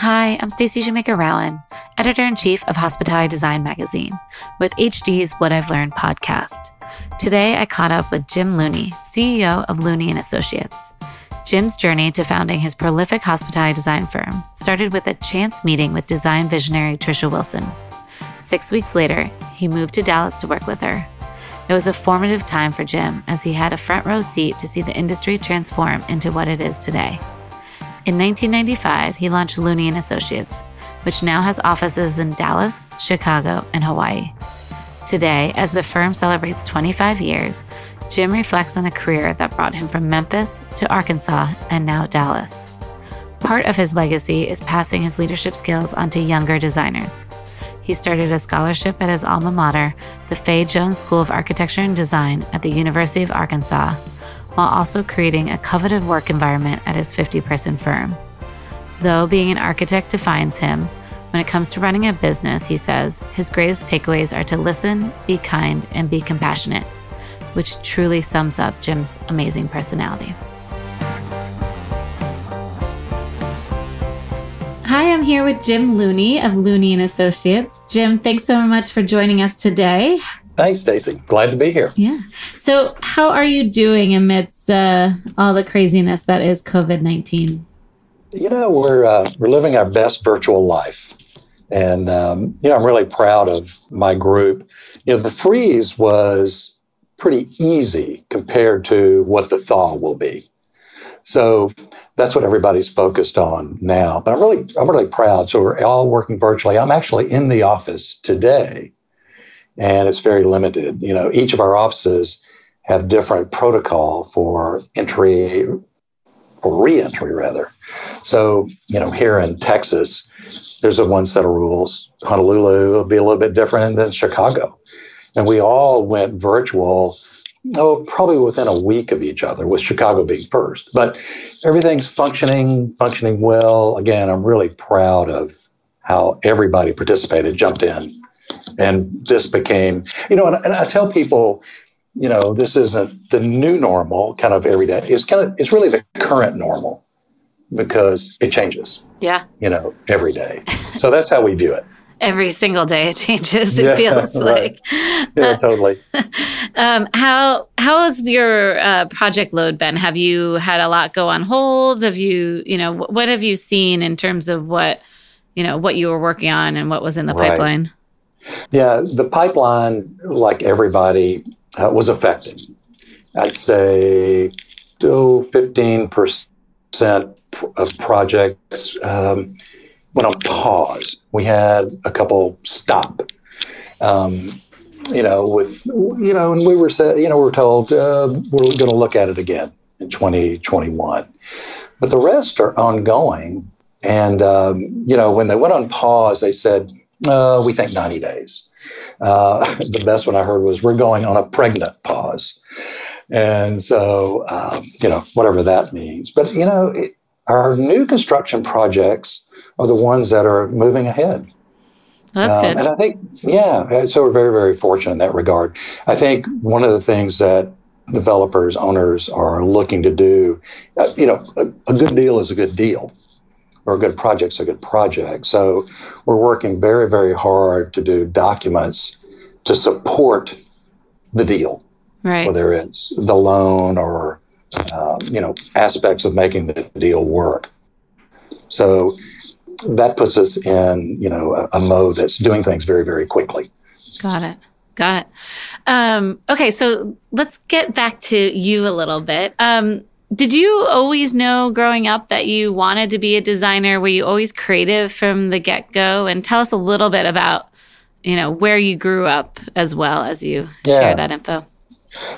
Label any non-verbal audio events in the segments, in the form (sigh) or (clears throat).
Hi, I'm Stacy Shoemaker Rauen, editor in chief of Hospitality Design Magazine, with HD's What I've Learned podcast. Today, I caught up with Jim Looney, CEO of Looney and Associates. Jim's journey to founding his prolific hospitality design firm started with a chance meeting with design visionary Trisha Wilson. Six weeks later, he moved to Dallas to work with her. It was a formative time for Jim as he had a front row seat to see the industry transform into what it is today. In 1995, he launched Looney and Associates, which now has offices in Dallas, Chicago, and Hawaii. Today, as the firm celebrates 25 years, Jim reflects on a career that brought him from Memphis to Arkansas and now Dallas. Part of his legacy is passing his leadership skills onto younger designers. He started a scholarship at his alma mater, the Fay Jones School of Architecture and Design at the University of Arkansas, while also creating a coveted work environment at his 50 person firm. Though being an architect defines him, when it comes to running a business, he says his greatest takeaways are to listen, be kind, and be compassionate, which truly sums up Jim's amazing personality. Hi, I'm here with Jim Looney of Looney and Associates. Jim, thanks so much for joining us today. Thanks, Stacey. Glad to be here. Yeah. So, how are you doing amidst uh, all the craziness that is COVID nineteen? You know, we're uh, we're living our best virtual life, and um, you know, I'm really proud of my group. You know, the freeze was pretty easy compared to what the thaw will be. So that's what everybody's focused on now. But I'm really I'm really proud. So we're all working virtually. I'm actually in the office today and it's very limited. You know, each of our offices have different protocol for entry for re-entry rather. So, you know, here in Texas, there's a one set of rules. Honolulu will be a little bit different than Chicago. And we all went virtual, oh, probably within a week of each other, with Chicago being first. But everything's functioning, functioning well. Again, I'm really proud of how everybody participated, jumped in, and this became, you know, and, and I tell people, you know, this isn't the new normal kind of every day. It's kind of, it's really the current normal because it changes. Yeah. You know, every day. So that's how we view it. (laughs) Every single day it changes. It yeah, feels (laughs) like. Yeah, totally. (laughs) um, how how has your uh, project load been? Have you had a lot go on hold? Have you you know what have you seen in terms of what you know what you were working on and what was in the right. pipeline? Yeah, the pipeline, like everybody, uh, was affected. I'd say oh, 15% of projects um, went on pause. We had a couple stop. Um, you know, with you know, and we were said, you know, we were told uh, we're going to look at it again in 2021, but the rest are ongoing. And um, you know, when they went on pause, they said uh, we think 90 days. Uh, (laughs) the best one I heard was we're going on a pregnant pause. And so, um, you know, whatever that means. But, you know, it, our new construction projects are the ones that are moving ahead. that's um, good. And I think, yeah, so we're very, very fortunate in that regard. I think one of the things that developers, owners are looking to do, uh, you know, a, a good deal is a good deal or a good project's a good project. So we're working very, very hard to do documents to support the deal, right. whether it's the loan or um, you know aspects of making the deal work. So that puts us in you know a, a mode that's doing things very, very quickly. Got it. Got it. Um, okay, so let's get back to you a little bit. Um, did you always know growing up that you wanted to be a designer? Were you always creative from the get go? And tell us a little bit about, you know, where you grew up as well as you yeah. share that info.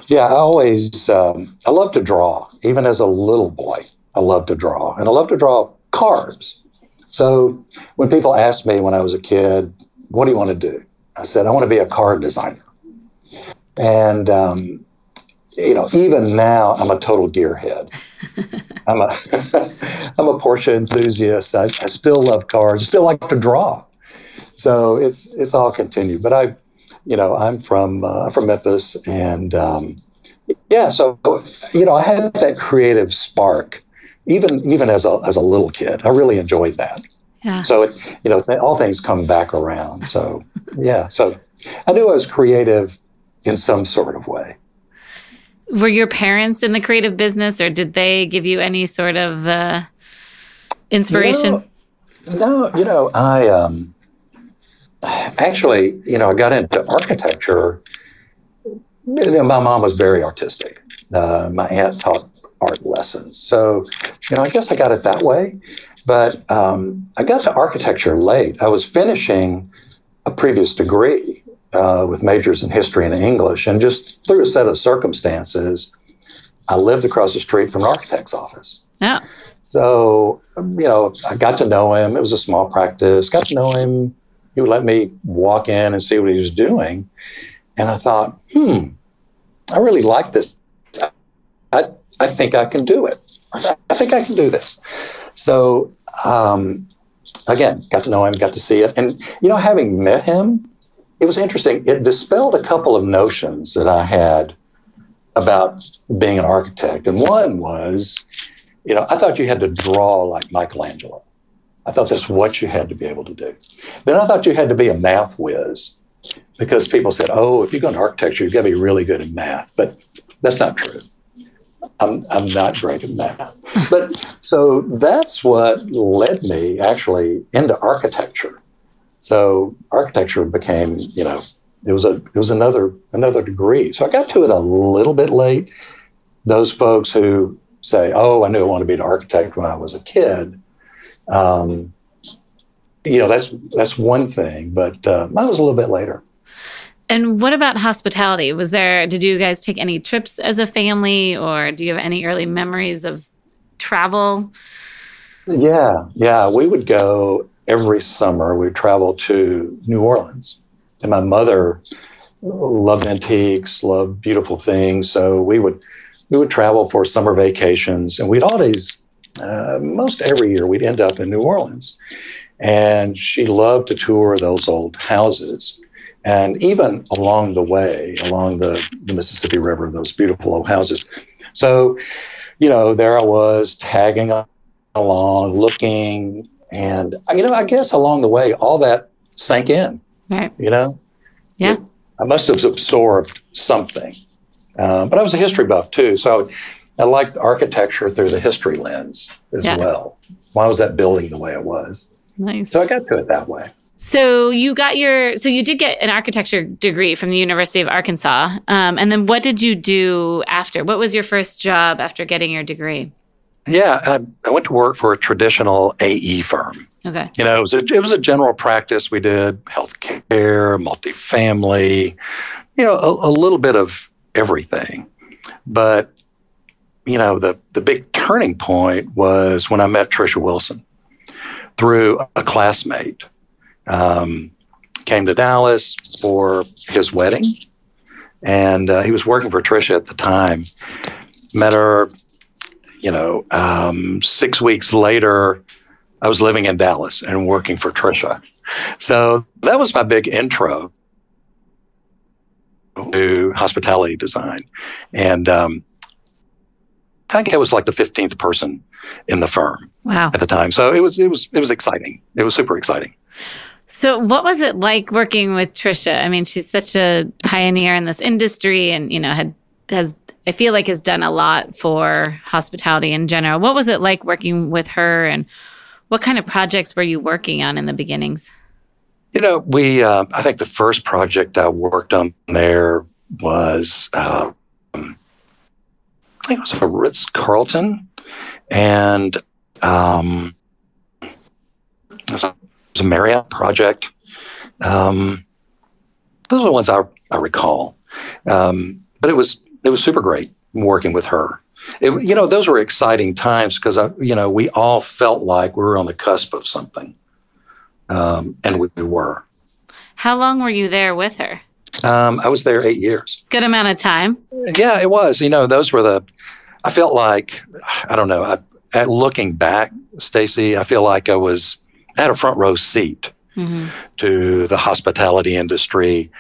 Yeah, I always, um, I love to draw. Even as a little boy, I love to draw. And I love to draw cars. So when people asked me when I was a kid, what do you want to do? I said, I want to be a car designer. And um, you know, even now, I'm a total gearhead. (laughs) I'm a (laughs) I'm a Porsche enthusiast. I, I still love cars. I still like to draw. So it's it's all continued. But I, you know, I'm from uh, from Memphis, and um, yeah. So you know, I had that creative spark, even even as a as a little kid. I really enjoyed that. Yeah. So, it, you know, th- all things come back around. So, yeah. So I knew I was creative in some sort of way. Were your parents in the creative business or did they give you any sort of uh, inspiration? You know, no, you know, I um, actually, you know, I got into architecture. My mom was very artistic. Uh, my aunt taught art lessons. So, you know, I guess I got it that way. But um, I got to architecture late. I was finishing a previous degree uh, with majors in history and English, and just through a set of circumstances, I lived across the street from an architect's office. Yeah. So, you know, I got to know him. It was a small practice. Got to know him. He would let me walk in and see what he was doing. And I thought, hmm, I really like this. I, I think I can do it. I think I can do this. So, um, again, got to know him, got to see it. And, you know, having met him, it was interesting. It dispelled a couple of notions that I had about being an architect. And one was, you know, I thought you had to draw like Michelangelo. I thought that's what you had to be able to do. Then I thought you had to be a math whiz because people said, oh, if you go into architecture, you've got to be really good in math. But that's not true. I'm, I'm not great at math. But so that's what led me actually into architecture. So architecture became, you know, it was a it was another another degree. So I got to it a little bit late. Those folks who say, "Oh, I knew I wanted to be an architect when I was a kid," um, you know, that's that's one thing. But uh, mine was a little bit later. And what about hospitality? Was there, did you guys take any trips as a family or do you have any early memories of travel? Yeah, yeah. We would go every summer. We'd travel to New Orleans. And my mother loved antiques, loved beautiful things. So we would we would travel for summer vacations and we'd always uh, most every year we'd end up in New Orleans. And she loved to tour those old houses. And even along the way, along the, the Mississippi River, those beautiful old houses. So, you know, there I was tagging along, looking, and you know, I guess along the way, all that sank in. Right. You know. Yeah. I must have absorbed something, um, but I was a history buff too, so I liked architecture through the history lens as yeah. well. Why was that building the way it was? Nice. So I got to it that way. So you got your so you did get an architecture degree from the University of Arkansas, um, and then what did you do after? What was your first job after getting your degree? Yeah, I, I went to work for a traditional AE firm. Okay. You know, it was a, it was a general practice. We did healthcare, multifamily, you know, a, a little bit of everything. But you know, the the big turning point was when I met Trisha Wilson through a classmate um, came to Dallas for his wedding, and uh, he was working for Trisha at the time. Met her, you know, um, six weeks later. I was living in Dallas and working for Trisha, so that was my big intro to hospitality design, and um, I think I was like the fifteenth person in the firm wow. at the time. So it was it was it was exciting. It was super exciting. So, what was it like working with Trisha? I mean, she's such a pioneer in this industry, and you know, had has I feel like has done a lot for hospitality in general. What was it like working with her, and what kind of projects were you working on in the beginnings? You know, we uh, I think the first project I worked on there was uh, I think it was a Ritz Carlton, and um, it was a Marriott project. Um, those are the ones I, I recall. Um, but it was it was super great working with her. It, you know, those were exciting times because you know we all felt like we were on the cusp of something, um, and we, we, were. How long were you there with her? Um, I was there eight years. Good amount of time. Yeah, it was. You know, those were the. I felt like I don't know. I, at looking back, Stacy, I feel like I was had a front row seat mm-hmm. to the hospitality industry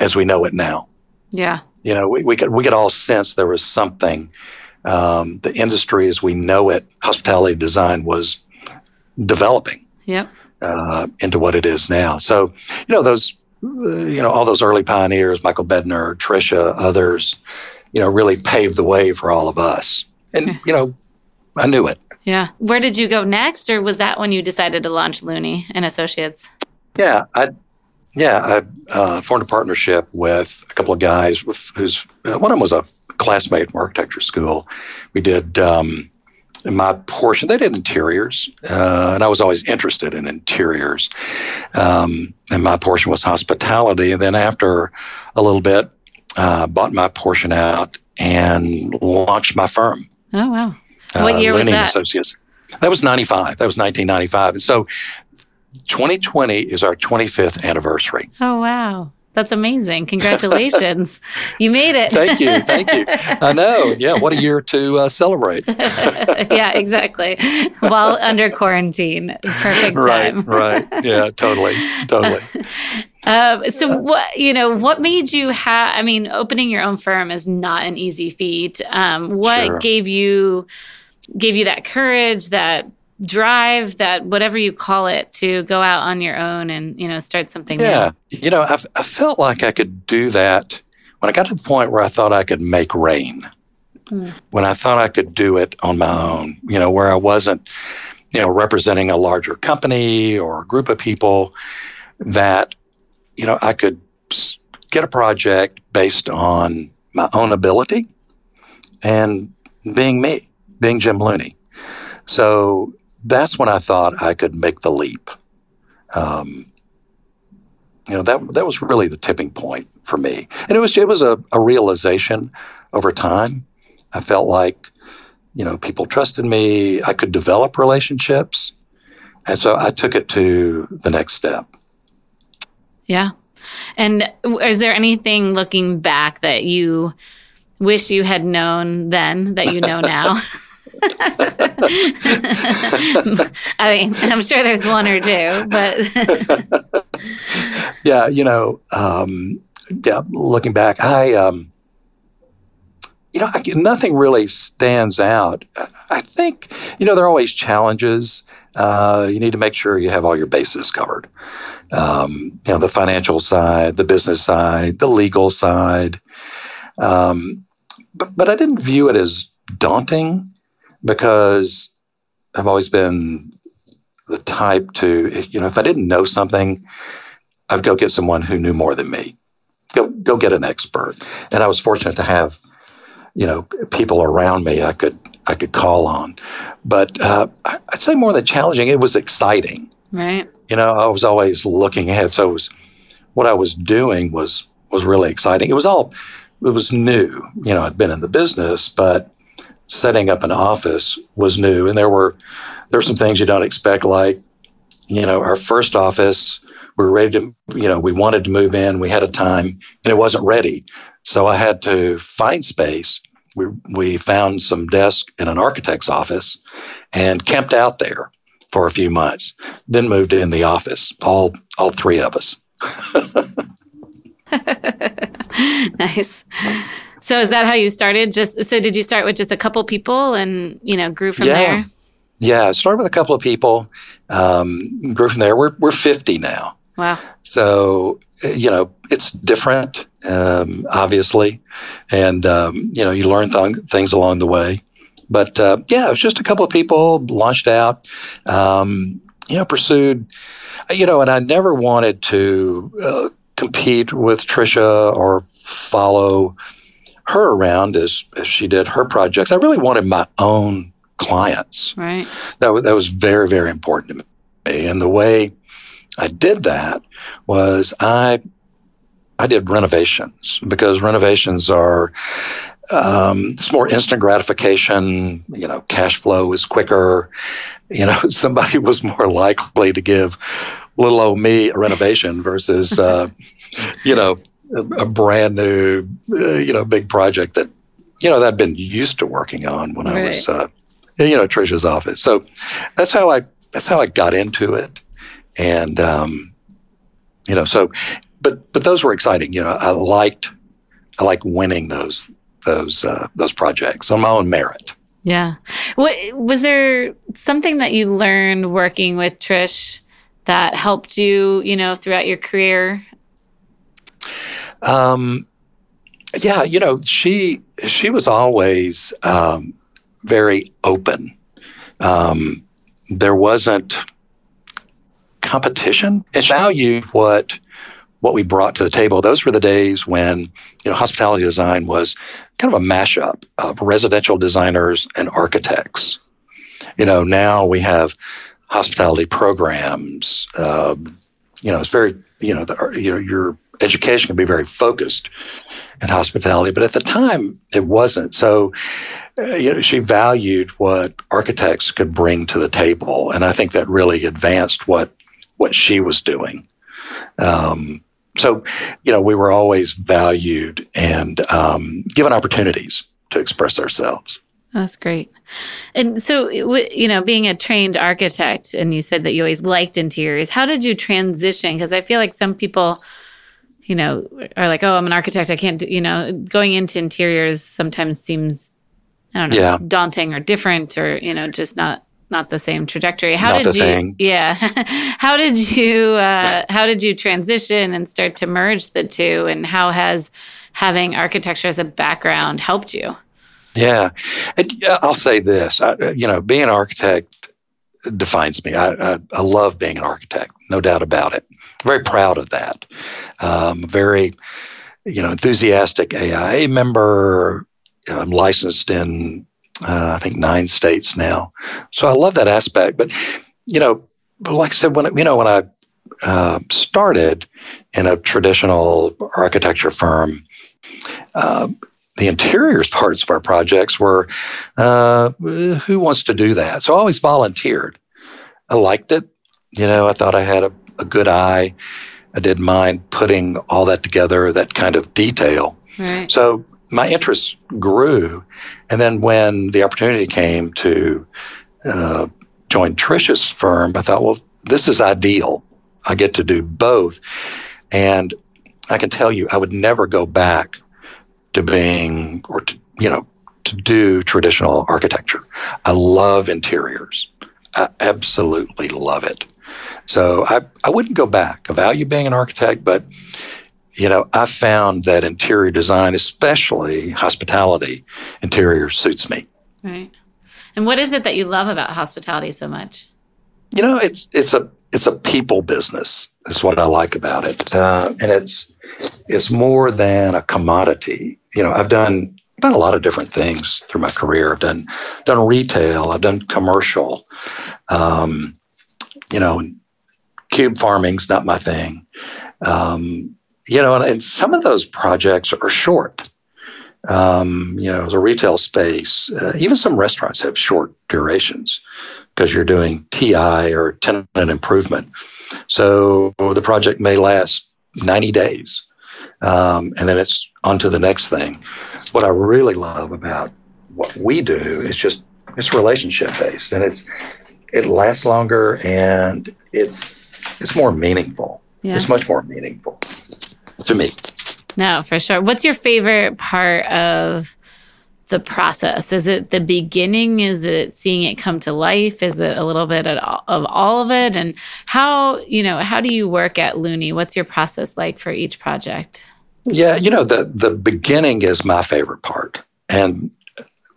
as we know it now. Yeah. You know, we, we could we could all sense there was something. Um, the industry as we know it, hospitality design was developing. Yep. uh, into what it is now. So, you know, those, uh, you know, all those early pioneers, Michael Bedner, Trisha, others, you know, really paved the way for all of us. And, you know, I knew it. Yeah. Where did you go next, or was that when you decided to launch Looney and Associates? Yeah, I yeah, I uh, formed a partnership with a couple of guys with who's uh, one of them was a classmate from architecture school. We did um, my portion. They did interiors, uh, and I was always interested in interiors. Um, and my portion was hospitality. And then after a little bit, uh, bought my portion out and launched my firm. Oh wow! What uh, year was that? Associates. That was 95. That was 1995. And so 2020 is our 25th anniversary. Oh, wow. That's amazing. Congratulations. (laughs) you made it. thank you. Thank you. I know. Yeah. What a year to uh, celebrate. (laughs) yeah, exactly. While under quarantine. Perfect time. Right. Right. Yeah, totally. Totally. (laughs) Uh, so what, you know, what made you have, I mean, opening your own firm is not an easy feat. Um, what sure. gave you, gave you that courage, that drive that whatever you call it to go out on your own and you know start something yeah new. you know I, I felt like i could do that when i got to the point where i thought i could make rain mm. when i thought i could do it on my own you know where i wasn't you know representing a larger company or a group of people that you know i could get a project based on my own ability and being me being jim looney so that's when I thought I could make the leap. Um, you know that that was really the tipping point for me, and it was it was a, a realization over time. I felt like you know people trusted me. I could develop relationships, and so I took it to the next step. Yeah, and is there anything looking back that you wish you had known then that you know (laughs) now? (laughs) I mean, I'm sure there's one or two, but (laughs) yeah, you know, um, yeah. Looking back, I, um, you know, I, nothing really stands out. I think, you know, there are always challenges. Uh, you need to make sure you have all your bases covered. Um, you know, the financial side, the business side, the legal side. Um, but, but I didn't view it as daunting because I've always been the type to, you know, if I didn't know something, I'd go get someone who knew more than me. Go go get an expert. And I was fortunate to have, you know, people around me I could I could call on. But uh, I'd say more than challenging, it was exciting. Right. You know, I was always looking ahead. So it was what I was doing was was really exciting. It was all it was new. You know, I'd been in the business, but setting up an office was new, and there were there were some things you don't expect, like you know our first office. We were ready to, you know, we wanted to move in. We had a time, and it wasn't ready, so I had to find space. We we found some desk in an architect's office, and camped out there for a few months. Then moved in the office, all all three of us. (laughs) (laughs) nice. So is that how you started? Just so did you start with just a couple people and you know grew from yeah. there? Yeah, I started with a couple of people, um, grew from there. We're we're fifty now. Wow. So you know it's different, um, obviously, and um, you know you learn th- things along the way. But uh, yeah, it was just a couple of people launched out. Um, you know, pursued. You know, and I never wanted to uh, compete with Trisha or follow her around as, as she did her projects. I really wanted my own clients. Right. That was, that was very, very important to me. And the way I did that was I I did renovations because renovations are um, it's more instant gratification. You know, cash flow is quicker. You know, (laughs) somebody was more likely to give little old me a renovation versus, uh, (laughs) you know, a, brand new, uh, you know, big project that, you know, that I'd been used to working on when right. I was, uh, you know, Trisha's office. So that's how I, that's how I got into it. And, um, you know, so, but, but those were exciting. You know, I liked, I like winning those, those, uh, those projects on my own merit. Yeah. What, was there something that you learned working with Trish that helped you, you know, throughout your career? Um, yeah, you know, she she was always um, very open. Um, there wasn't competition. It valued what what we brought to the table. Those were the days when you know hospitality design was kind of a mashup of residential designers and architects. You know, now we have hospitality programs. Um, you know, it's very you know the, you know your education can be very focused in hospitality, but at the time it wasn't. So, uh, you know, she valued what architects could bring to the table, and I think that really advanced what what she was doing. Um, so, you know, we were always valued and um, given opportunities to express ourselves. That's great. And so, you know, being a trained architect, and you said that you always liked interiors, how did you transition? Because I feel like some people, you know, are like, oh, I'm an architect. I can't do, you know, going into interiors sometimes seems, I don't know, yeah. daunting or different or, you know, just not not the same trajectory. How not did you? Thing. (laughs) Yeah. how did you? Uh, how did you transition and start to merge the two? And how has having architecture as a background helped you? Yeah, and I'll say this. I, you know, being an architect defines me. I, I, I, love being an architect, no doubt about it. Very proud of that. Um, very, you know, enthusiastic AIA member. I'm licensed in uh, I think nine states now. So I love that aspect. But you know, like I said, when you know when I uh, started in a traditional architecture firm, uh, the interiors parts of our projects were uh, who wants to do that. So I always volunteered. I liked it. You know, I thought I had a, a good eye. I didn't mind putting all that together, that kind of detail. Right. So my interest grew. And then when the opportunity came to uh, join Trisha's firm, I thought, well, this is ideal. I get to do both. And I can tell you, I would never go back being, or to, you know, to do traditional architecture. I love interiors. I absolutely love it. So I, I wouldn't go back. I value being an architect, but you know, I found that interior design, especially hospitality interior, suits me. Right. And what is it that you love about hospitality so much? You know, it's it's a it's a people business. Is what I like about it, uh, and it's it's more than a commodity. You know, I've done done a lot of different things through my career. I've done done retail. I've done commercial. Um, you know, cube farming's not my thing. Um, you know, and, and some of those projects are short. Um, you know, the retail space, uh, even some restaurants have short durations because you're doing TI or tenant improvement. So the project may last 90 days, um, and then it's on to the next thing. What I really love about what we do is just it's relationship based, and it's it lasts longer and it it's more meaningful. Yeah. It's much more meaningful to me. No, for sure. What's your favorite part of the process? Is it the beginning? Is it seeing it come to life? Is it a little bit of all of it? And how, you know, how do you work at Looney? What's your process like for each project? Yeah, you know, the the beginning is my favorite part. And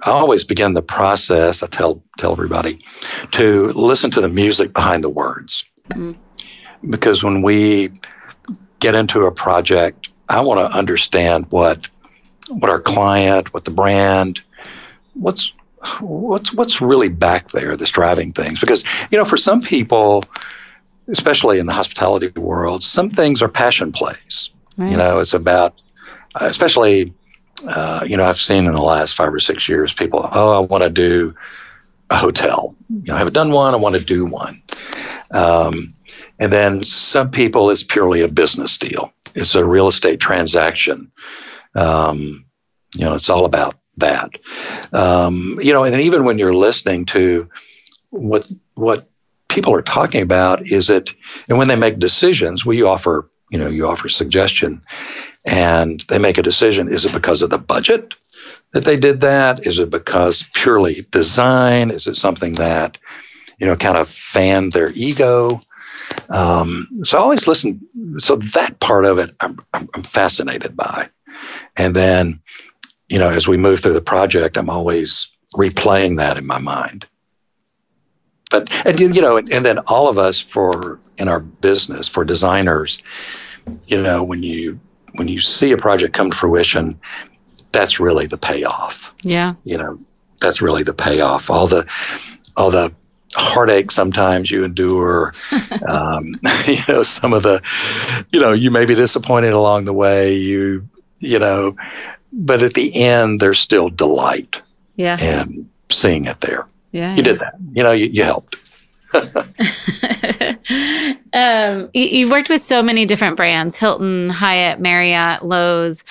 I always begin the process, I tell tell everybody, to listen to the music behind the words. Mm-hmm. Because when we get into a project, I want to understand what what our client, what the brand, what's what's what's really back there that's driving things. Because you know, for some people, especially in the hospitality world, some things are passion plays. Right. You know, it's about, especially, uh, you know, I've seen in the last five or six years, people, oh, I want to do a hotel. You know, I haven't done one. I want to do one. Um, and then some people, it's purely a business deal. It's a real estate transaction. Um, you know, it's all about that. Um, you know, and even when you're listening to what what people are talking about, is it, and when they make decisions, we offer, you know, you offer suggestion, and they make a decision. Is it because of the budget that they did that? Is it because purely design? Is it something that you know, kind of fan their ego. Um, so I always listen. So that part of it, I'm, I'm fascinated by. And then, you know, as we move through the project, I'm always replaying that in my mind. But and you know, and, and then all of us for in our business for designers, you know, when you when you see a project come to fruition, that's really the payoff. Yeah. You know, that's really the payoff. All the all the heartache sometimes you endure. (laughs) um, (laughs) you know, some of the, you know, you may be disappointed along the way. You, you know, but at the end, there's still delight. Yeah. And seeing it there. Yeah. You did that. You know, you, you helped. (laughs) um, you, have worked with so many different brands Hilton, Hyatt, Marriott, Loews.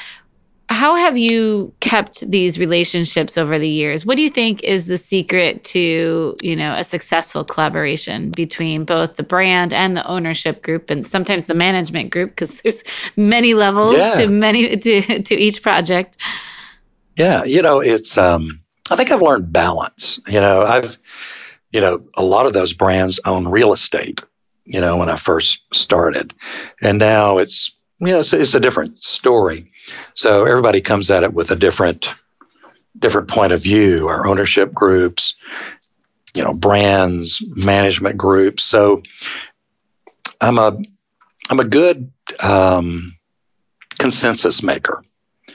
How have you kept these relationships over the years? What do you think is the secret to, you know, a successful collaboration between both the brand and the ownership group and sometimes the management group because there's many levels yeah. to many to to each project. Yeah, you know, it's um I think I've learned balance. You know, I've you know, a lot of those brands own real estate, you know, when I first started. And now it's you know, it's, it's a different story. So everybody comes at it with a different different point of view. Our ownership groups, you know, brands, management groups. So I'm a I'm a good um, consensus maker.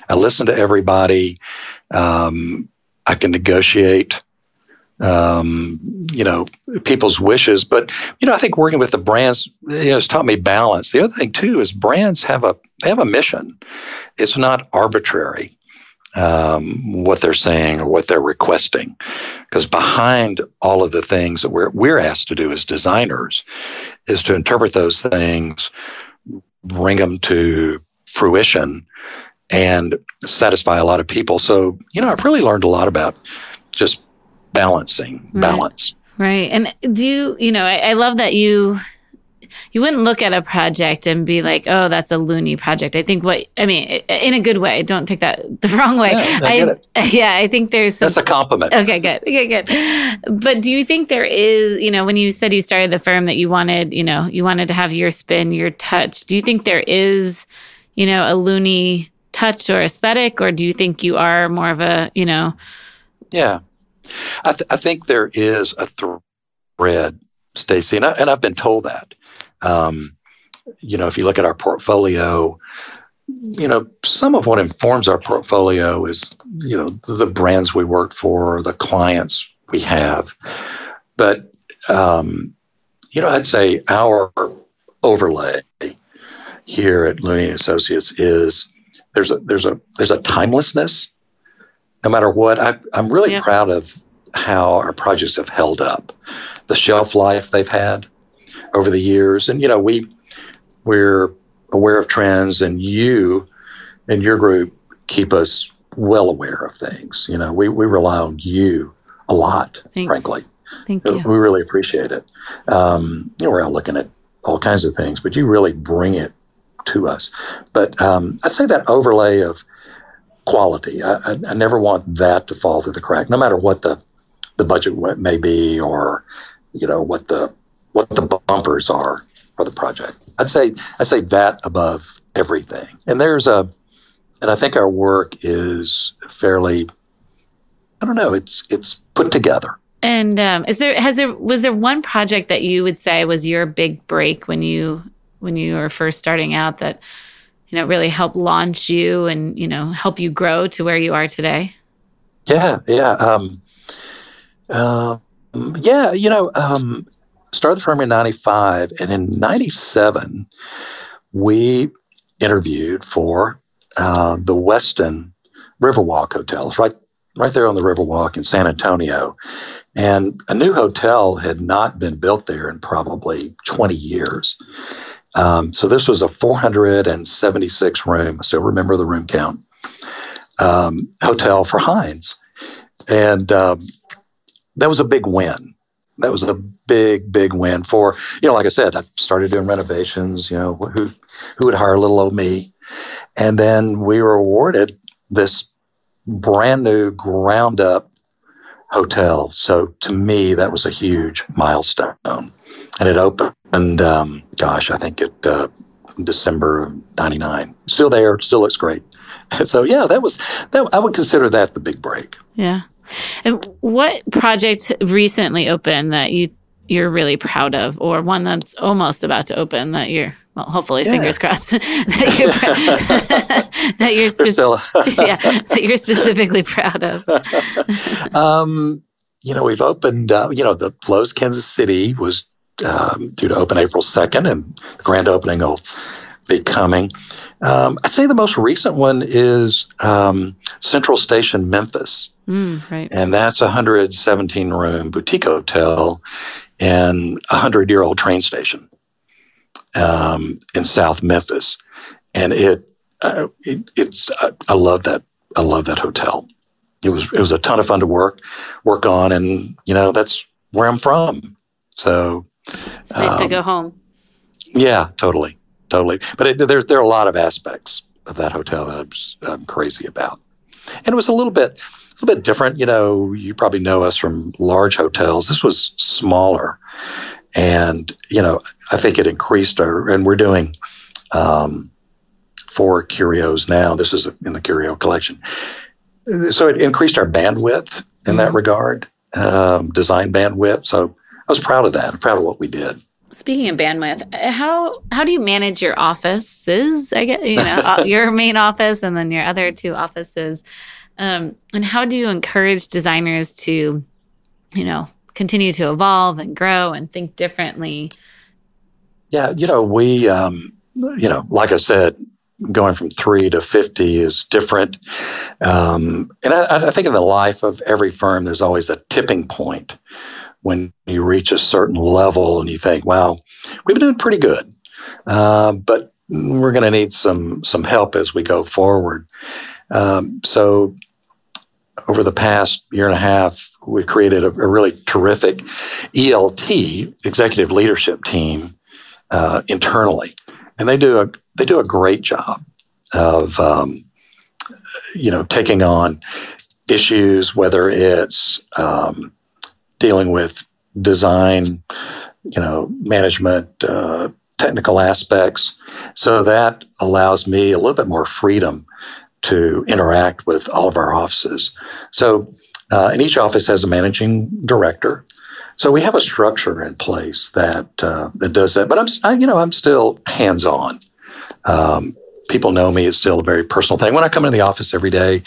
I listen to everybody. Um, I can negotiate um, you know, people's wishes. But you know, I think working with the brands, you know, has taught me balance. The other thing too is brands have a they have a mission. It's not arbitrary um, what they're saying or what they're requesting, because behind all of the things that we're we're asked to do as designers is to interpret those things, bring them to fruition, and satisfy a lot of people. So you know, I've really learned a lot about just balancing right. balance. Right. And do you, you know, I, I, love that you you wouldn't look at a project and be like, "Oh, that's a loony project." I think what I mean, in a good way. Don't take that (laughs) the wrong way. Yeah, I, I (laughs) yeah, I think there's some, that's a compliment. Okay, good, okay, good. But do you think there is, you know, when you said you started the firm that you wanted, you know, you wanted to have your spin, your touch. Do you think there is, you know, a loony touch or aesthetic, or do you think you are more of a, you know? Yeah, I, th- I think there is a thread, Stacy, and, I, and I've been told that. Um, you know, if you look at our portfolio, you know, some of what informs our portfolio is, you know, the brands we work for, the clients we have. But, um, you know, I'd say our overlay here at Looney Associates is there's a there's a there's a timelessness no matter what. I, am really yeah. proud of how our projects have held up, the shelf life they've had over the years, and you know we we're aware of trends, and you and your group keep us well aware of things. You know, we we rely on you a lot, Thanks. frankly. Thank you. We really appreciate it. Um, you know, we're out looking at all kinds of things, but you really bring it to us. But um, I'd say that overlay of quality. I, I, I, never want that to fall through the crack, no matter what the the budget may be, or you know what the what the bumpers are for the project. I'd say I'd say that above everything. And there's a, and I think our work is fairly. I don't know. It's it's put together. And um, is there has there was there one project that you would say was your big break when you when you were first starting out that you know, really help launch you and, you know, help you grow to where you are today? Yeah, yeah. Um, uh, yeah, you know, um, started the firm in 95, and in 97, we interviewed for uh, the Westin Riverwalk hotels, right, right there on the Riverwalk in San Antonio. And a new hotel had not been built there in probably 20 years. Um, so this was a 476 room. I still remember the room count. Um, hotel for Hines, and um, that was a big win. That was a big, big win for you know. Like I said, I started doing renovations. You know, who who would hire little old me, and then we were awarded this brand new ground up hotel. So to me, that was a huge milestone. And it opened, um, gosh, I think it uh, December 99. Still there, still looks great. And (laughs) so, yeah, that was, that I would consider that the big break. Yeah. And what project recently opened that you you're really proud of, or one that's almost about to open that you're well, hopefully, yeah. fingers crossed (laughs) that you're (laughs) that you're, spe- yeah, that you're specifically proud of. um, you know, we've opened. Uh, you know, the Loews Kansas City was um, due to open April second, and the grand opening will be coming. Um, I'd say the most recent one is um, Central Station, Memphis. Mm, right. And that's a 117 room boutique hotel and a 100 year old train station um, in South Memphis. And it, uh, it it's, I, I love that. I love that hotel. It was, it was a ton of fun to work, work on. And, you know, that's where I'm from. So it's nice um, to go home. Yeah, totally totally. But it, there, there are a lot of aspects of that hotel that I'm, I'm crazy about. And it was a little bit, a little bit different. You know, you probably know us from large hotels. This was smaller, and you know, I think it increased our. And we're doing um, four curios now. This is in the curio collection, so it increased our bandwidth in mm-hmm. that regard, um, design bandwidth. So I was proud of that. I'm proud of what we did. Speaking of bandwidth, how how do you manage your offices? I guess you know uh, (laughs) your main office and then your other two offices, um, and how do you encourage designers to, you know, continue to evolve and grow and think differently? Yeah, you know, we, um, you know, like I said, going from three to 50 is different. Um, and I, I, think in the life of every firm, there's always a tipping point when you reach a certain level and you think, "Well, we've been doing pretty good, uh, but we're going to need some some help as we go forward. Um, so over the past year and a half, we created a, a really terrific ELT executive leadership team uh, internally, and they do a they do a great job of um, you know taking on issues, whether it's um, dealing with design, you know, management, uh, technical aspects. So that allows me a little bit more freedom to interact with all of our offices. So, uh, and each office has a managing director. So we have a structure in place that uh, that does that. But I'm, I, you know, I'm still hands on. Um, people know me. It's still a very personal thing. When I come into the office every day,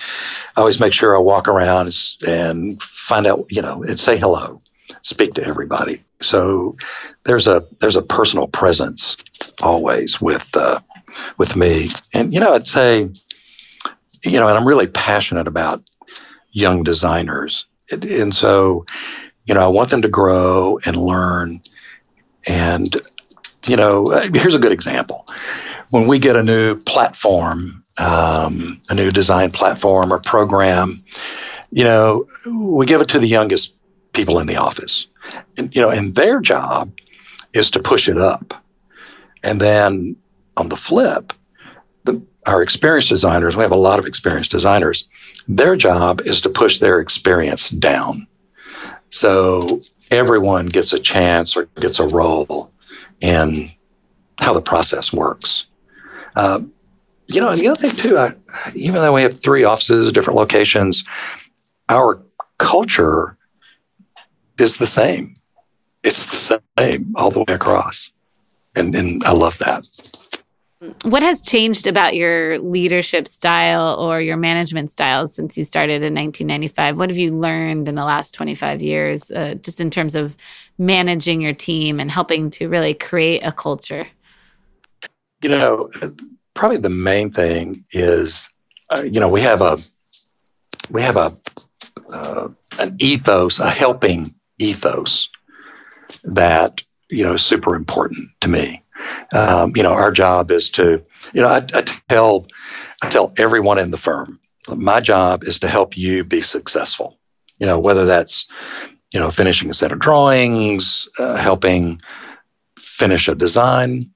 I always make sure I walk around and find out, you know, and say hello, speak to everybody. So there's a there's a personal presence always with uh, with me. And you know, I'd say, you know, and I'm really passionate about young designers, and so, you know, I want them to grow and learn. And you know, here's a good example when we get a new platform, um, a new design platform or program, you know, we give it to the youngest people in the office. And, you know, and their job is to push it up. And then on the flip, the, our experienced designers, we have a lot of experienced designers, their job is to push their experience down. So everyone gets a chance or gets a role in how the process works. Uh, you know, and the other thing too, I, even though we have three offices, different locations, our culture is the same. It's the same all the way across, and and I love that. What has changed about your leadership style or your management style since you started in 1995? What have you learned in the last 25 years, uh, just in terms of managing your team and helping to really create a culture? You know, probably the main thing is, uh, you know, we have a we have a uh, an ethos, a helping ethos that you know is super important to me. Um, you know, our job is to, you know, I, I tell I tell everyone in the firm, my job is to help you be successful. You know, whether that's you know finishing a set of drawings, uh, helping finish a design,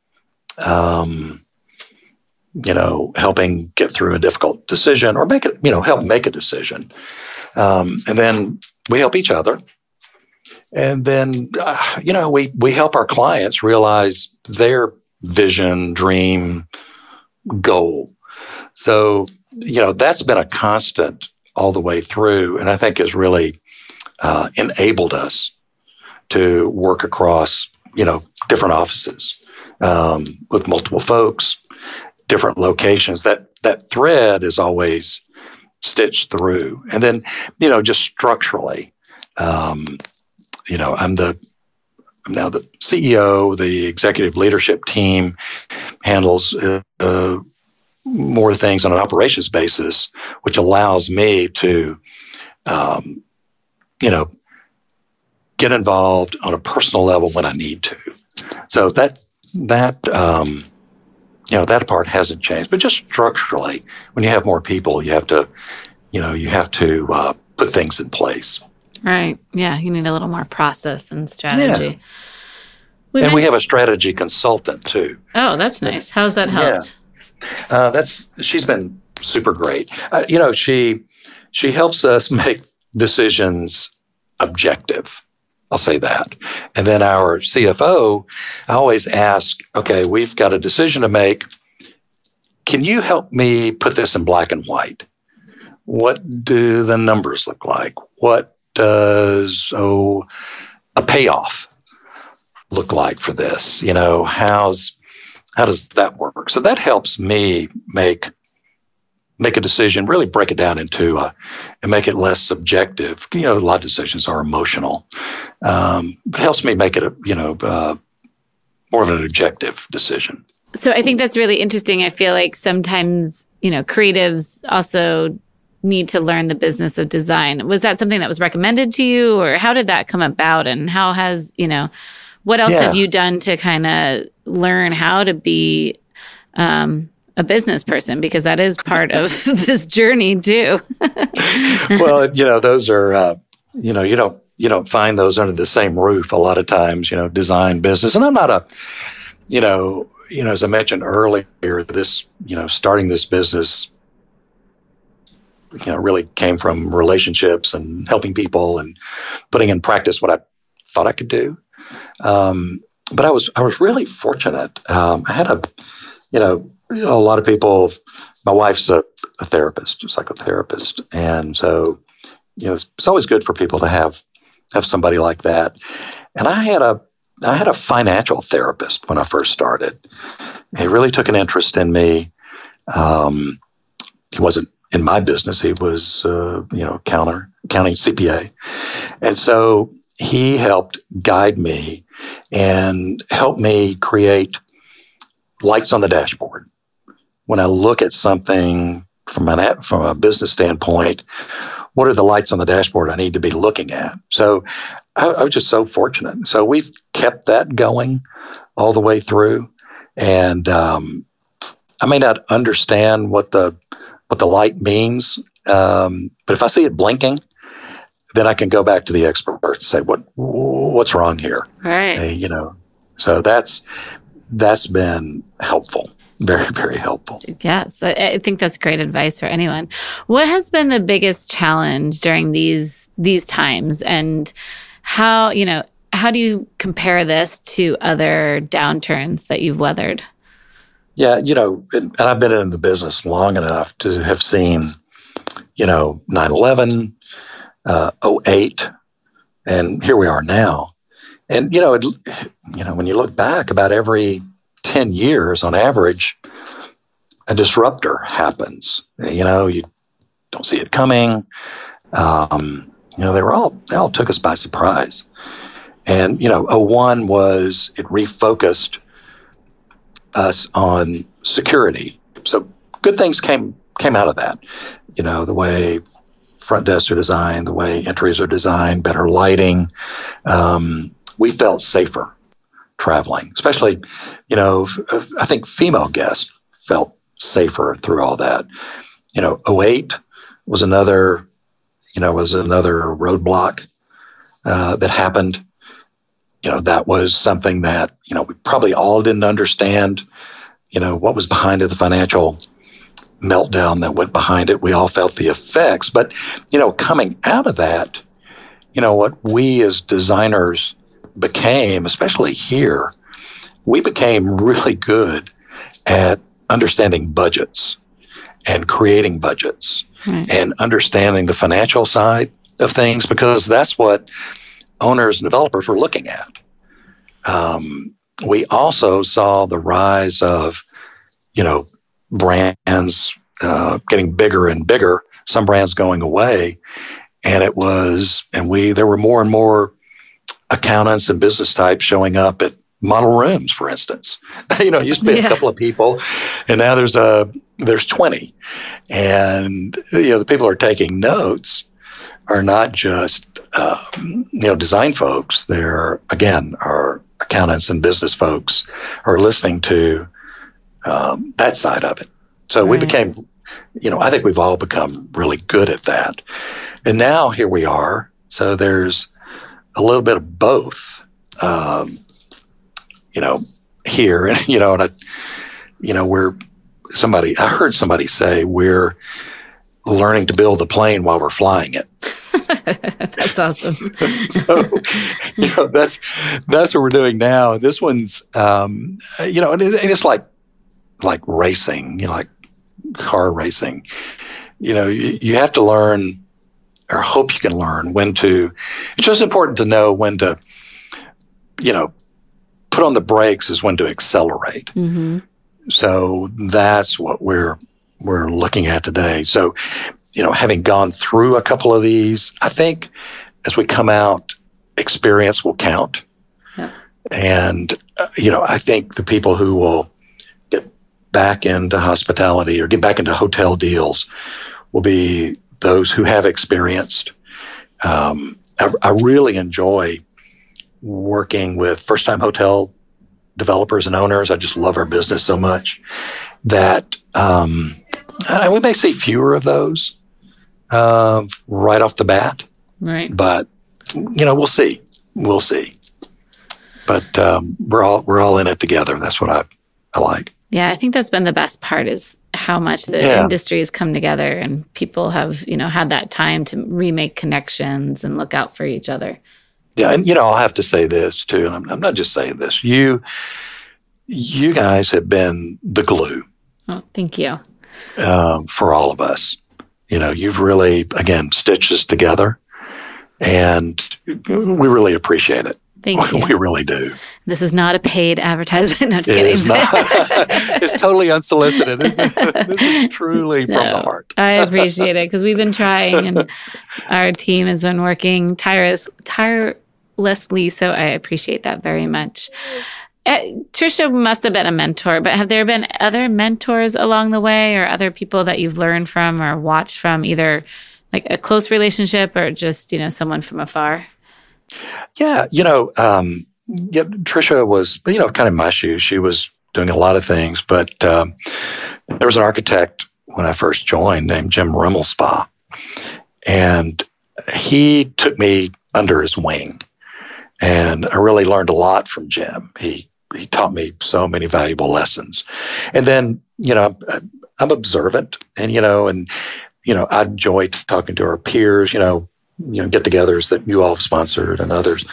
um, you know, helping get through a difficult decision or make it, you know, help make a decision. Um, and then we help each other. And then, uh, you know, we, we help our clients realize their vision, dream, goal. So, you know, that's been a constant all the way through. And I think has really uh, enabled us to work across, you know, different offices um, with multiple folks, different locations. That that thread is always stitched through, and then you know just structurally, um, you know, I'm the I'm now the CEO. The executive leadership team handles uh, more things on an operations basis, which allows me to, um, you know, get involved on a personal level when I need to. So that that um, you know that part hasn't changed, but just structurally, when you have more people, you have to, you know, you have to uh, put things in place. Right. Yeah. You need a little more process and strategy. Yeah. We and we have a strategy consultant too. Oh, that's nice. How's that helped? Yeah. Uh, that's she's been super great. Uh, you know, she she helps us (laughs) make decisions objective. I'll say that. And then our CFO, I always ask, okay, we've got a decision to make. Can you help me put this in black and white? What do the numbers look like? What does oh a payoff look like for this? You know, how's how does that work? So that helps me make make a decision, really break it down into uh, and make it less subjective. You know, a lot of decisions are emotional, um, but it helps me make it a you know uh, more of an objective decision. So I think that's really interesting. I feel like sometimes you know creatives also need to learn the business of design. Was that something that was recommended to you, or how did that come about? And how has you know what else yeah. have you done to kind of learn how to be um, a business person because that is part of (laughs) this journey too. (laughs) well, you know, those are uh, you know, you don't you don't find those under the same roof a lot of times, you know, design business. And I'm not a you know, you know, as I mentioned earlier, this, you know, starting this business you know, really came from relationships and helping people and putting in practice what I thought I could do. Um, but I was I was really fortunate. Um, I had a, you know, a lot of people, my wife's a, a therapist, a psychotherapist. And so, you know, it's, it's always good for people to have, have somebody like that. And I had a, I had a financial therapist when I first started. He really took an interest in me. Um, he wasn't in my business. He was, uh, you know, counter accounting CPA, and so he helped guide me and help me create lights on the dashboard when I look at something from an from a business standpoint, what are the lights on the dashboard I need to be looking at? So I, I, was just so fortunate. So we've kept that going all the way through, and um, I may not understand what the what the light means, um, but if I see it blinking, then I can go back to the expert and say what what's wrong here. Right. you know, so that's that's been helpful very very helpful. Yes I, think that's great advice for anyone. What has been the biggest challenge during these these times? And how you know how do you compare this to other downturns that you've weathered? Yeah you know and i've been in the business long enough to have seen you know 9-11 uh, 08 and here we are now and you know it, you know when you look back about every 10 years on average, a disruptor happens. You know, you don't see it coming. Um, you know, they were all, they all took us by surprise. And, you know, 01 was, it refocused us on security. So good things came, came out of that. You know, the way front desks are designed, the way entries are designed, better lighting. Um, we felt safer traveling, especially, you know, I think female guests felt safer through all that. You know, 08 was another, you know, was another roadblock uh, that happened. You know, that was something that, you know, we probably all didn't understand, you know, what was behind it, the financial meltdown that went behind it. We all felt the effects. But, you know, coming out of that, you know, what we as designers became, especially here, we became really good at understanding budgets and creating budgets right. and understanding the financial side of things because that's what owners and developers were looking at. Um, we also saw the rise of, you know, brands uh, getting bigger and bigger, some brands going away. And it was, and we, there were more and more accountants and business types showing up at model rooms, for instance. (laughs) you know, used to be yeah. a couple of people, and now there's a there's 20, and you know the people who are taking notes are not just um, you know design folks. They're again our accountants and business folks are listening to um, that side of it. So right. we became, you know, I think we've all become really good at that, and now here we are. So there's a little bit of both. Um, you know, here, and (laughs) you know, and I, you know, we're somebody. I heard somebody say we're learning to build the plane while we're flying it. (laughs) that's awesome. (laughs) so, you know, that's that's what we're doing now. This one's, um, you know, and, it, and it's like like racing, you know, like car racing. You know, you, you have to learn, or hope you can learn when to. It's just important to know when to, you know, put on the brakes is when to accelerate. Mm-hmm. So that's what we're we're looking at today. So, you know, having gone through a couple of these, I think as we come out, experience will count. Yeah. And uh, you know, I think the people who will get back into hospitality or get back into hotel deals will be those who have experienced. Um, I, I really enjoy working with first time hotel developers and owners. I just love our business so much that um, we may see fewer of those uh, right off the bat. Right. But you know, we'll see. We'll see. But um, we're all we're all in it together. That's what I I like. Yeah, I think that's been the best part is how much the yeah. industry has come together and people have you know had that time to remake connections and look out for each other. Yeah, and you know, I'll have to say this too, and I'm, I'm not just saying this. You, you guys have been the glue. Oh, thank you. Um, for all of us, you know, you've really again stitched us together, and we really appreciate it. Thank (laughs) you. We really do. This is not a paid advertisement. No, just it kidding. Is not, (laughs) it's totally unsolicited. (laughs) this is truly from the heart. I appreciate it because we've been trying, and our team has been working tireless, tirelessly. So I appreciate that very much. Uh, Trisha must have been a mentor, but have there been other mentors along the way, or other people that you've learned from or watched from, either like a close relationship or just you know someone from afar? Yeah, you know, um, yeah, Trisha was, you know, kind of my shoes. She was doing a lot of things, but um, there was an architect when I first joined named Jim Rimmelspa, and he took me under his wing, and I really learned a lot from Jim. He he taught me so many valuable lessons, and then you know I'm observant, and you know, and you know I enjoy talking to our peers. You know, you know get-togethers that you all have sponsored and others.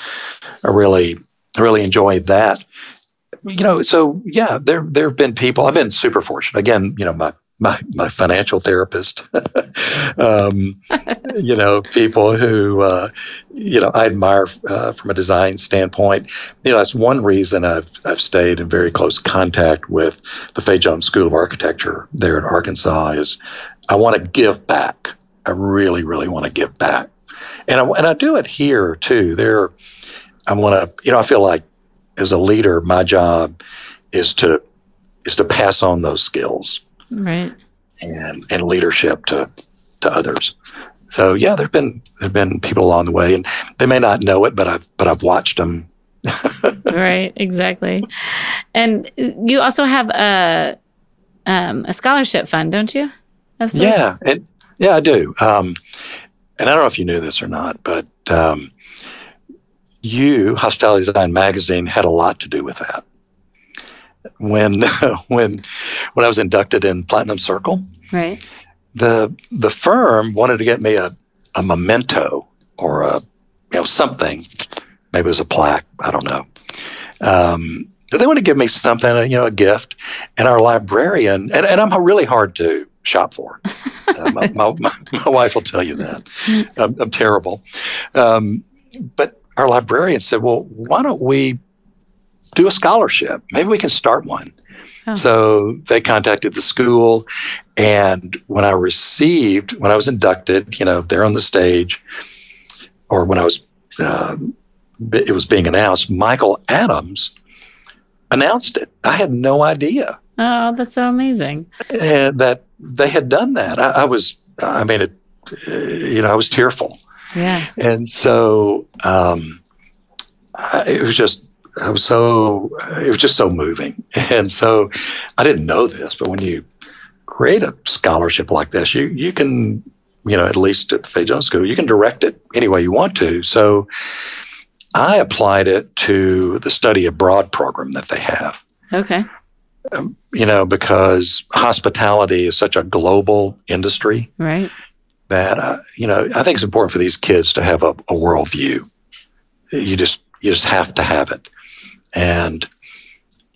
I really really enjoy that. You know, so yeah, there there have been people. I've been super fortunate. Again, you know, my my my financial therapist. (laughs) um, (laughs) you know, people who uh, you know I admire uh, from a design standpoint. You know, that's one reason I've I've stayed in very close contact with the Fay Jones School of Architecture there in Arkansas. Is I want to give back. I really, really want to give back and I, and I do it here too. There, I want to, you know, I feel like as a leader, my job is to is to pass on those skills, right, and and leadership to to others. So yeah, there've been there've been people along the way, and they may not know it, but I've but I've watched them. (laughs) right, exactly. And you also have a um, a scholarship fund, don't you? Yeah, and yeah, I do. Um, and I don't know if you knew this or not, but um, you, Hospitality Design Magazine, had a lot to do with that. when (laughs) when when I was inducted in Platinum Circle. Right. The the firm wanted to get me a, a memento or a you know something. Maybe it was a plaque. I don't know. Um, they want to give me something, you know, a gift. And our librarian, and, and I'm really hard to shop for. (laughs) Uh, my, my, my, my, wife will tell you that. (laughs) I'm, I'm terrible. Um, but our librarian said, well, why don't we do a scholarship? Maybe we can start one. Oh. So they contacted the school. And when I received, when I was inducted, you know, there on the stage, or when I was, uh, it was being announced, Michael Adams announced it. I had no idea. Oh, that's so amazing. And that they had done that. I, I was, I mean, it, you know, I was tearful. Yeah. And so um, I, it was just, I was so, it was just so moving. (laughs) And so I didn't know this, but when you create a scholarship like this, you, you can, you know, at least at the Fay Jones School, you can direct it any way you want to. So I applied it to the study abroad program that they have. Okay. Um, you know, because hospitality is such a global industry. Right. That, uh, you know, I think it's important for these kids to have a, a worldview. You just, you just have to have it. And,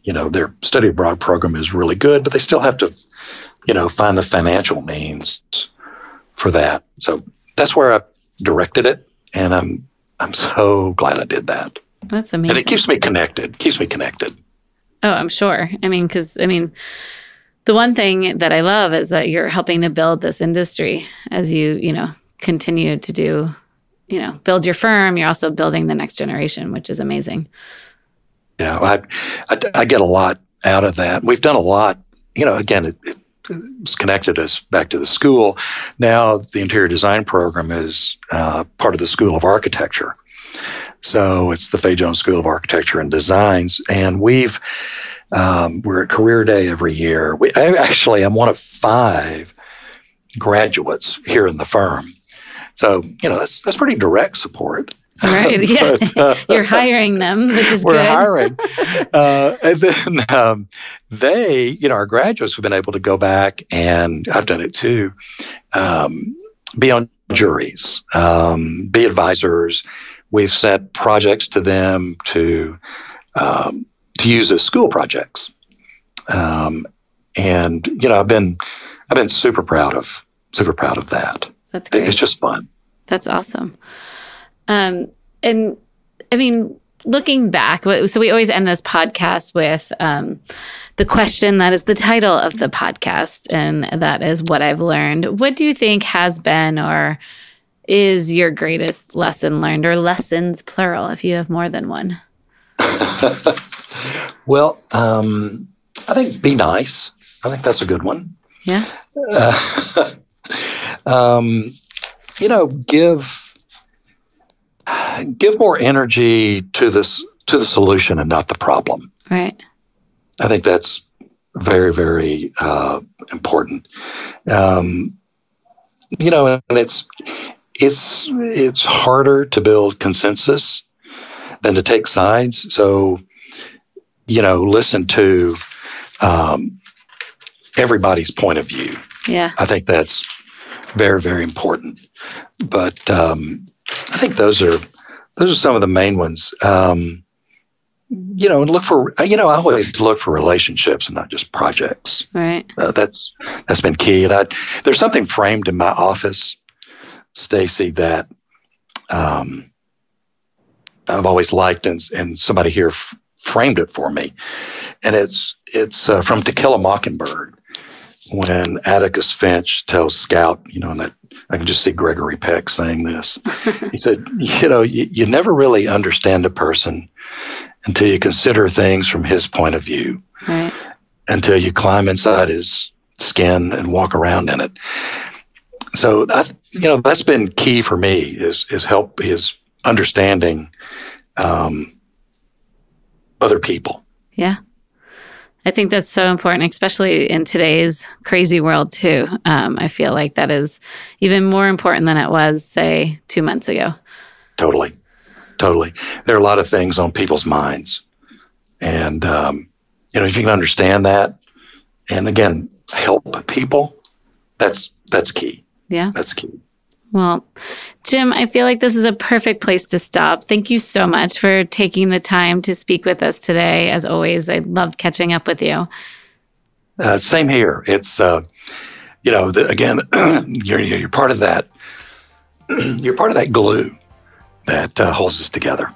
you know, their study abroad program is really good, but they still have to, you know, find the financial means for that. So that's where I directed it. And I'm I'm so glad I did that. That's amazing. And it keeps me connected, keeps me connected. Oh, I'm sure. I mean, because, I mean, the one thing that I love is that you're helping to build this industry as you, you know, continue to do, you know, build your firm. You're also building the next generation, which is amazing. Yeah, I, I, I get a lot out of that. We've done a lot. You know, again, it, it it's connected us back to the school. Now the interior design program is uh, part of the School of Architecture. So it's the Fay Jones School of Architecture and Designs, and we've um, we're at Career Day every year. We I actually I'm one of five graduates here in the firm. So you know that's that's pretty direct support. Right. (laughs) Yeah. but, (laughs) uh, You're hiring them, which is we're good. hiring. (laughs) Uh, and then um, they, you know, our graduates have been able to go back, and I've done it too, um, be on juries, um, be advisors. We've sent projects to them to um, to use as school projects, um, and you know, I've been I've been super proud of super proud of that. That's great. It's just fun. That's awesome. Um, and I mean, looking back, so we always end this podcast with um, the question that is the title of the podcast, and that is what I've learned. What do you think has been or is your greatest lesson learned, or lessons plural, if you have more than one? (laughs) well, um, I think be nice. I think that's a good one. Yeah. Uh, (laughs) um, you know, give give more energy to this to the solution and not the problem. Right. I think that's very very uh, important. Um, you know, and it's it's it's harder to build consensus than to take sides. So, you know, listen to um, everybody's point of view. Yeah, I think that's very very important. But um, I think those are those are some of the main ones. Um, you know, and look for you know I always look for relationships and not just projects. Right. Uh, that's that's been key. And I there's something framed in my office, Stacy, that um, I've always liked, and and somebody here f- framed it for me, and it's it's uh, from To Kill a Mockingbird when Atticus Finch tells Scout, you know, and that I can just see Gregory Peck saying this. (laughs) he said, you know, you, you never really understand a person until you consider things from his point of view, right. until you climb inside his skin and walk around in it. So I, you know, that's been key for me is is help is understanding um, other people. Yeah. I think that's so important, especially in today's crazy world, too. Um, I feel like that is even more important than it was, say, two months ago. Totally. Totally. There are a lot of things on people's minds. And um, you know, if you can understand that, and again, help people, that's that's key. Yeah, that's key. Well, Jim, I feel like this is a perfect place to stop. Thank you so much for taking the time to speak with us today. As always, I loved catching up with you. Uh, same here. It's, uh, you know, the, again, (clears throat) you're, you're part of that. (clears throat) you're part of that glue that uh, holds us together.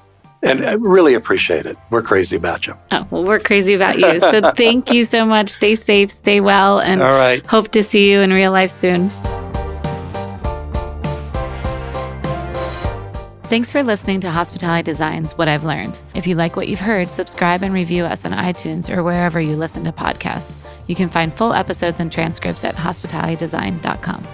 And I really appreciate it. We're crazy about you. Oh, well, we're crazy about you. So (laughs) thank you so much. Stay safe, stay well, and All right. hope to see you in real life soon. Thanks for listening to Hospitality Designs What I've Learned. If you like what you've heard, subscribe and review us on iTunes or wherever you listen to podcasts. You can find full episodes and transcripts at hospitalitydesign.com.